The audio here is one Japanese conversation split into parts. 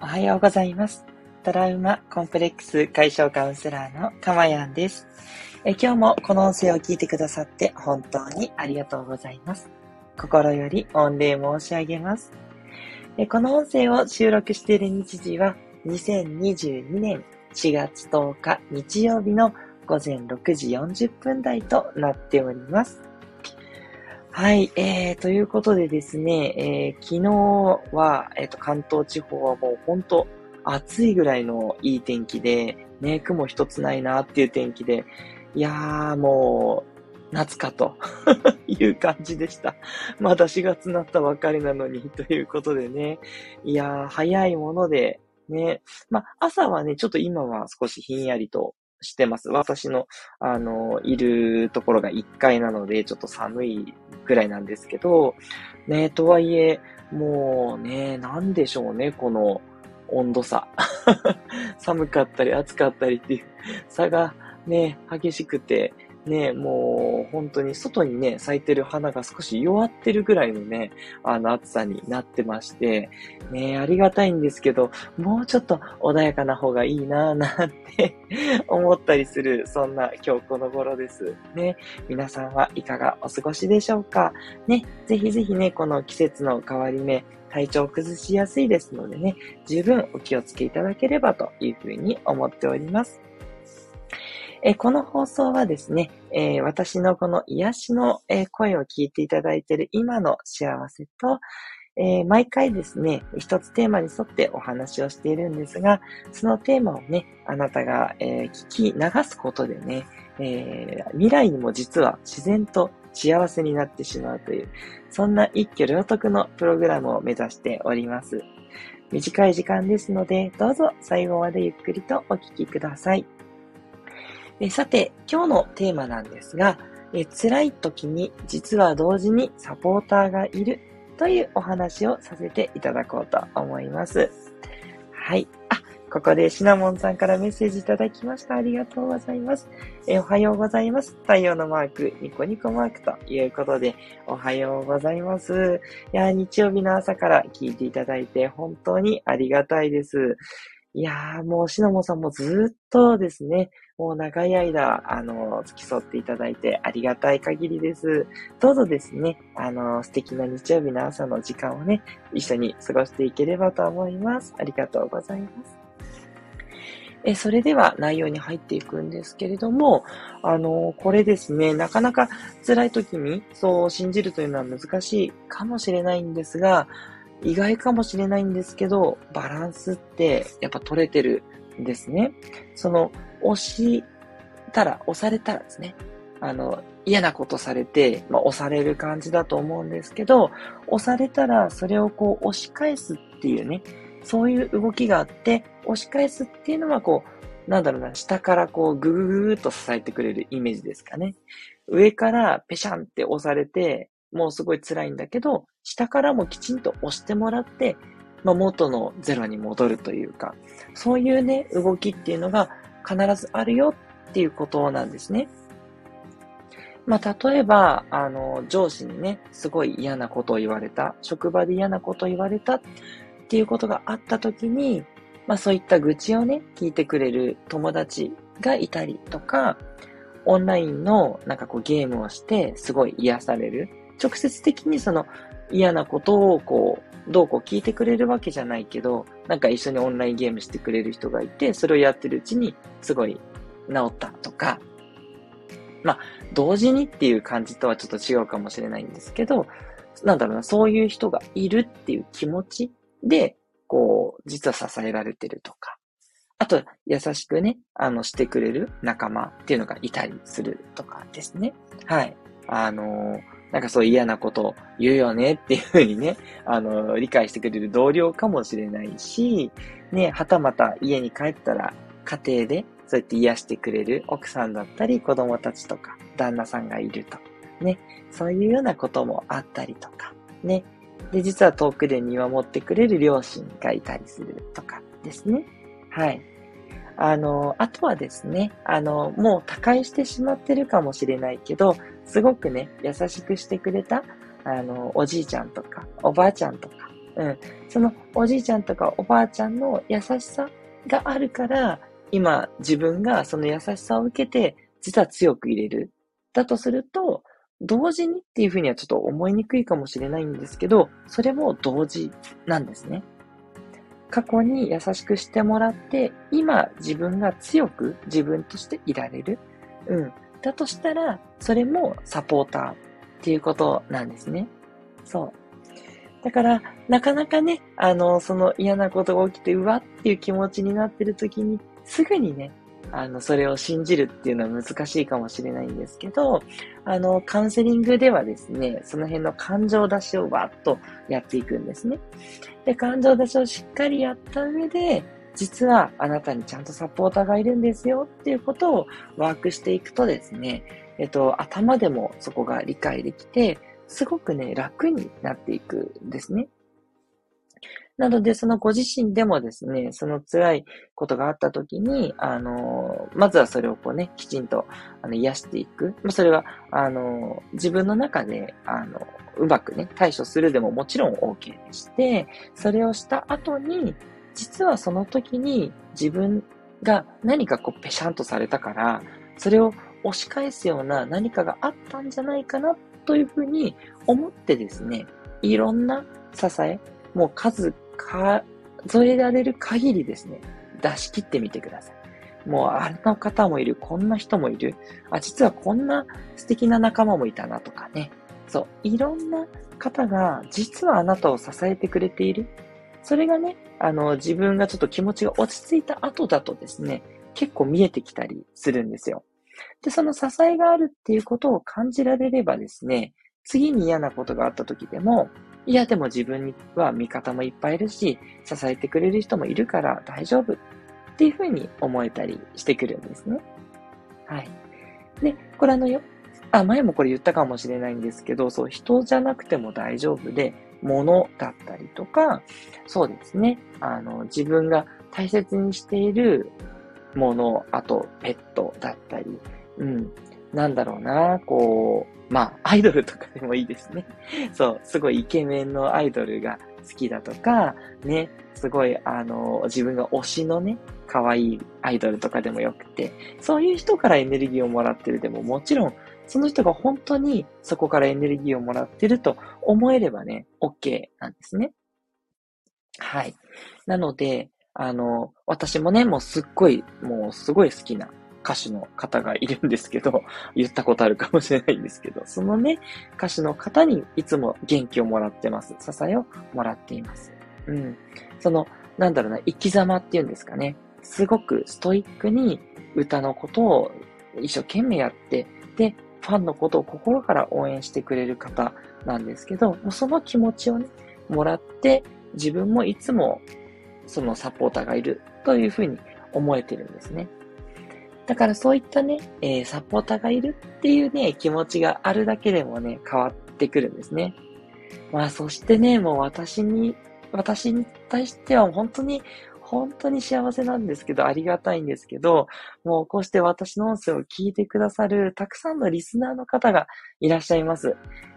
おはようございます。トラウマコンプレックス解消カウンセラーのかまやんです。え今日もこの音声を聞いてくださって本当にありがとうございます。心より御礼申し上げます。えこの音声を収録している日時は2022年4月10日日曜日の午前6時40分台となっております。はい、えー、ということでですね、えー、昨日は、えっ、ー、と、関東地方はもう本当暑いぐらいのいい天気で、ね、雲一つないなっていう天気で、いやーもう、夏かと いう感じでした。まだ4月になったばかりなのに、ということでね。いやー、早いもので、ね。まあ、朝はね、ちょっと今は少しひんやりとしてます。私の、あの、いるところが1階なので、ちょっと寒いぐらいなんですけど、ね、とはいえ、もうね、なんでしょうね、この温度差。寒かったり暑かったりっていう差がね、激しくて、ね、もう本当に外にね、咲いてる花が少し弱ってるぐらいのね、あの暑さになってまして、ね、ありがたいんですけど、もうちょっと穏やかな方がいいなぁなんて 思ったりする、そんな今日この頃です。ね、皆さんはいかがお過ごしでしょうか？ね、ぜひぜひね、この季節の変わり目、体調を崩しやすいですのでね、十分お気をつけいただければというふうに思っております。えこの放送はですね、え私のこの癒しの、え声を聞いていただいている今の幸せと、え毎回ですね、一つテーマに沿ってお話をしているんですが、そのテーマをね、あなたが、え聞き流すことでね、え未来にも実は自然と幸せになってしまうという、そんな一挙両得のプログラムを目指しております。短い時間ですので、どうぞ最後までゆっくりとお聞きください。えさて、今日のテーマなんですが、え辛い時に実は同時にサポーターがいるというお話をさせていただこうと思います。はい。あ、ここでシナモンさんからメッセージいただきました。ありがとうございます。えおはようございます。太陽のマーク、ニコニコマークということで、おはようございます。いや、日曜日の朝から聞いていただいて本当にありがたいです。いやー、もうシナモンさんもずっとですね、もう長い間、あの、付き添っていただいてありがたい限りです。どうぞですね、あの、素敵な日曜日の朝の時間をね、一緒に過ごしていければと思います。ありがとうございます。えそれでは内容に入っていくんですけれども、あの、これですね、なかなか辛い時にそう信じるというのは難しいかもしれないんですが、意外かもしれないんですけど、バランスってやっぱ取れてるですね。その、押したら、押されたらですね。あの、嫌なことされて、まあ、押される感じだと思うんですけど、押されたらそれをこう押し返すっていうね、そういう動きがあって、押し返すっていうのはこう、なんだろうな、下からこうぐぐぐぐっと支えてくれるイメージですかね。上からペシャンって押されて、もうすごい辛いんだけど、下からもきちんと押してもらって、まあ、元のゼロに戻るというか、そういうね、動きっていうのが必ずあるよっていうことなんですね。まあ、例えば、あの、上司にね、すごい嫌なことを言われた、職場で嫌なことを言われたっていうことがあった時に、まあ、そういった愚痴をね、聞いてくれる友達がいたりとか、オンラインのなんかこうゲームをしてすごい癒される。直接的にその嫌なことをこう、どうこう聞いてくれるわけじゃないけど、なんか一緒にオンラインゲームしてくれる人がいて、それをやってるうちにすごい治ったとか、まあ、同時にっていう感じとはちょっと違うかもしれないんですけど、なんだろうな、そういう人がいるっていう気持ちで、こう、実は支えられてるとか、あと、優しくね、あの、してくれる仲間っていうのがいたりするとかですね。はい。あのーなんかそう嫌なことを言うよねっていうふうにね、あの、理解してくれる同僚かもしれないし、ね、はたまた家に帰ったら家庭でそうやって癒してくれる奥さんだったり子供たちとか旦那さんがいると。ね、そういうようなこともあったりとか、ね。で、実は遠くで見守ってくれる両親がいたりするとかですね。はい。あの、あとはですね、あの、もう他界してしまってるかもしれないけど、すごくね、優しくしてくれた、あの、おじいちゃんとか、おばあちゃんとか、うん。そのおじいちゃんとかおばあちゃんの優しさがあるから、今自分がその優しさを受けて、実は強く入れる。だとすると、同時にっていうふうにはちょっと思いにくいかもしれないんですけど、それも同時なんですね。過去に優しくしてもらって、今自分が強く自分としていられる。うん。だとしたら、それもサポーターっていうことなんですね。そう。だから、なかなかね、あの、その嫌なことが起きて、うわっていう気持ちになってる時に、すぐにね、あの、それを信じるっていうのは難しいかもしれないんですけど、あの、カウンセリングではですね、その辺の感情出しをわっとやっていくんですね。で、感情出しをしっかりやった上で、実はあなたにちゃんとサポーターがいるんですよっていうことをワークしていくとですね、えっと、頭でもそこが理解できて、すごくね、楽になっていくんですね。なので、そのご自身でもですね、その辛いことがあった時に、あの、まずはそれをこうね、きちんとあの癒していく。まそれは、あの、自分の中で、あの、うまくね、対処するでももちろん OK でして、それをした後に、実はその時に自分が何かこうペシャンとされたから、それを押し返すような何かがあったんじゃないかなというふうに思ってですね、いろんな支え、もう数数えられる限りですね、出し切ってみてください。もうあんな方もいる、こんな人もいる、あ、実はこんな素敵な仲間もいたなとかね。そう、いろんな方が実はあなたを支えてくれている。それがね、あの、自分がちょっと気持ちが落ち着いた後だとですね、結構見えてきたりするんですよ。で、その支えがあるっていうことを感じられればですね、次に嫌なことがあった時でも、いや、でも自分には味方もいっぱいいるし、支えてくれる人もいるから大丈夫っていうふうに思えたりしてくるんですね。はい。で、これあのよ、あ、前もこれ言ったかもしれないんですけど、そう、人じゃなくても大丈夫で、物だったりとか、そうですね、あの、自分が大切にしているもの、あと、ペットだったり、うん、なんだろうな、こう、まあ、アイドルとかでもいいですね。そう、すごいイケメンのアイドルが好きだとか、ね、すごい、あの、自分が推しのね、可愛いアイドルとかでもよくて、そういう人からエネルギーをもらってるでも、もちろん、その人が本当にそこからエネルギーをもらってると思えればね、OK なんですね。はい。なので、あの、私もね、もうすっごい、もうすごい好きな歌手の方がいるんですけど、言ったことあるかもしれないんですけど、そのね、歌手の方にいつも元気をもらってます。支えをもらっています。うん。その、なんだろうな、生き様っていうんですかね。すごくストイックに歌のことを一生懸命やって、で、ファンのことを心から応援してくれる方なんですけど、もうその気持ちをね、もらって、自分もいつもそのサポーターがいるというふうに思えてるんですね。だからそういったね、えー、サポーターがいるっていうね、気持ちがあるだけでもね、変わってくるんですね。まあそしてね、もう私に、私に対しては本当に、本当に幸せなんですけど、ありがたいんですけど、もうこうして私の音声を聞いてくださるたくさんのリスナーの方がいらっしゃいます。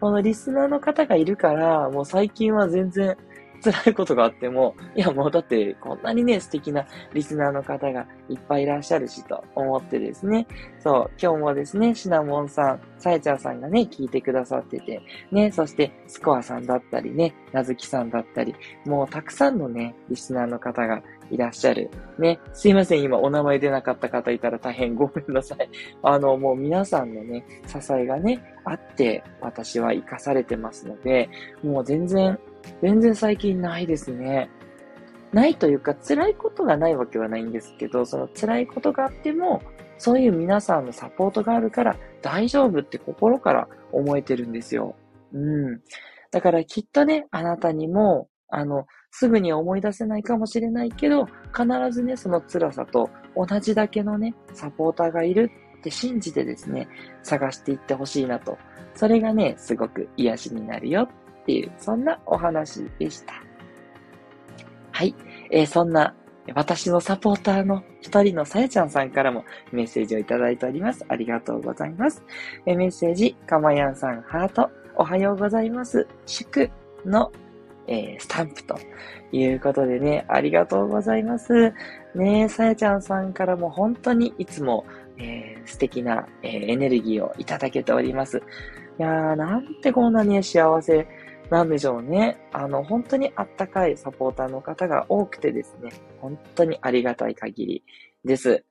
このリスナーの方がいるから、もう最近は全然辛いことがあっても、いやもうだってこんなにね、素敵なリスナーの方がいっぱいいらっしゃるしと思ってですね。そう、今日もですね、シナモンさん、さえちゃんさんがね、聞いてくださってて、ね、そしてスコアさんだったりね、なずきさんだったり、もうたくさんのね、リスナーの方がいらっしゃる。ね、すいません、今お名前出なかった方いたら大変 ごめんなさい。あの、もう皆さんのね、支えがね、あって、私は生かされてますので、もう全然全然最近ないですね。ないというか、辛いことがないわけはないんですけど、その辛いことがあっても、そういう皆さんのサポートがあるから大丈夫って心から思えてるんですよ。うん。だからきっとね、あなたにも、あの、すぐに思い出せないかもしれないけど、必ずね、その辛さと同じだけのね、サポーターがいるって信じてですね、探していってほしいなと。それがね、すごく癒しになるよっていう、そんなお話でした。はい。えー、そんな、私のサポーターの一人のさやちゃんさんからもメッセージをいただいております。ありがとうございます。え、メッセージ、かまやんさんハート、おはようございます。祝のえー、スタンプということでね、ありがとうございます。ねさやちゃんさんからも本当にいつも、えー、素敵な、えー、エネルギーをいただけております。いやー、なんてこんなに幸せなんでしょうね。あの、本当にあったかいサポーターの方が多くてですね、本当にありがたい限りです。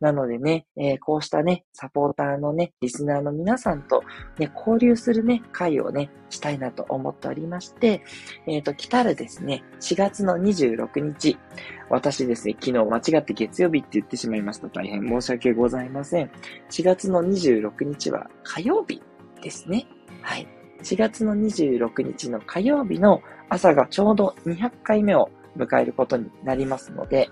なのでね、えー、こうしたね、サポーターのね、リスナーの皆さんとね、交流するね、会をね、したいなと思っておりまして、えっ、ー、と、来たるですね、4月の26日、私ですね、昨日間違って月曜日って言ってしまいました。大変申し訳ございません。4月の26日は火曜日ですね。はい。4月の26日の火曜日の朝がちょうど200回目を迎えることになりますので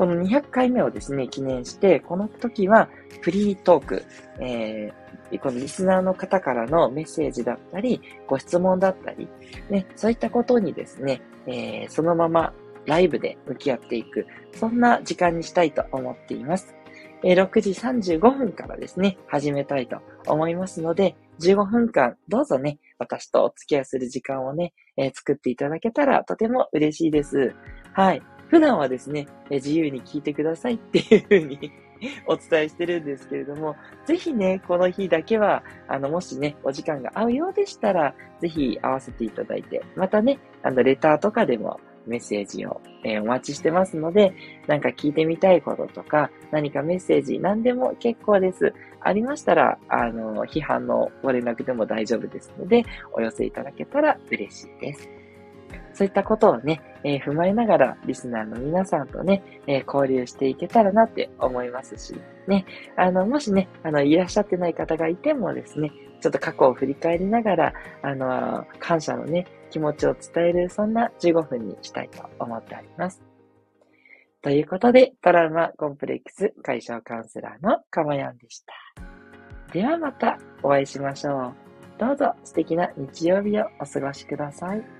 この200回目をですね、記念して、この時はフリートーク、えー、このリスナーの方からのメッセージだったり、ご質問だったり、ね、そういったことにですね、えー、そのままライブで向き合っていく、そんな時間にしたいと思っています。えー、6時35分からですね、始めたいと思いますので、15分間、どうぞね、私とお付き合いする時間をね、えー、作っていただけたらとても嬉しいです。はい。普段はですね、自由に聞いてくださいっていうふうに お伝えしてるんですけれども、ぜひね、この日だけは、あの、もしね、お時間が合うようでしたら、ぜひ合わせていただいて、またね、あの、レターとかでもメッセージを、えー、お待ちしてますので、なんか聞いてみたいこととか、何かメッセージ、何でも結構です。ありましたら、あの、批判のご連絡でも大丈夫ですので、お寄せいただけたら嬉しいです。そういったことをね、えー、踏まえながら、リスナーの皆さんとね、えー、交流していけたらなって思いますし、ね、あの、もしね、あの、いらっしゃってない方がいてもですね、ちょっと過去を振り返りながら、あの、感謝のね、気持ちを伝える、そんな15分にしたいと思っております。ということで、トラウマコンプレックス解消カウンセラーのかまやんでした。ではまたお会いしましょう。どうぞ素敵な日曜日をお過ごしください。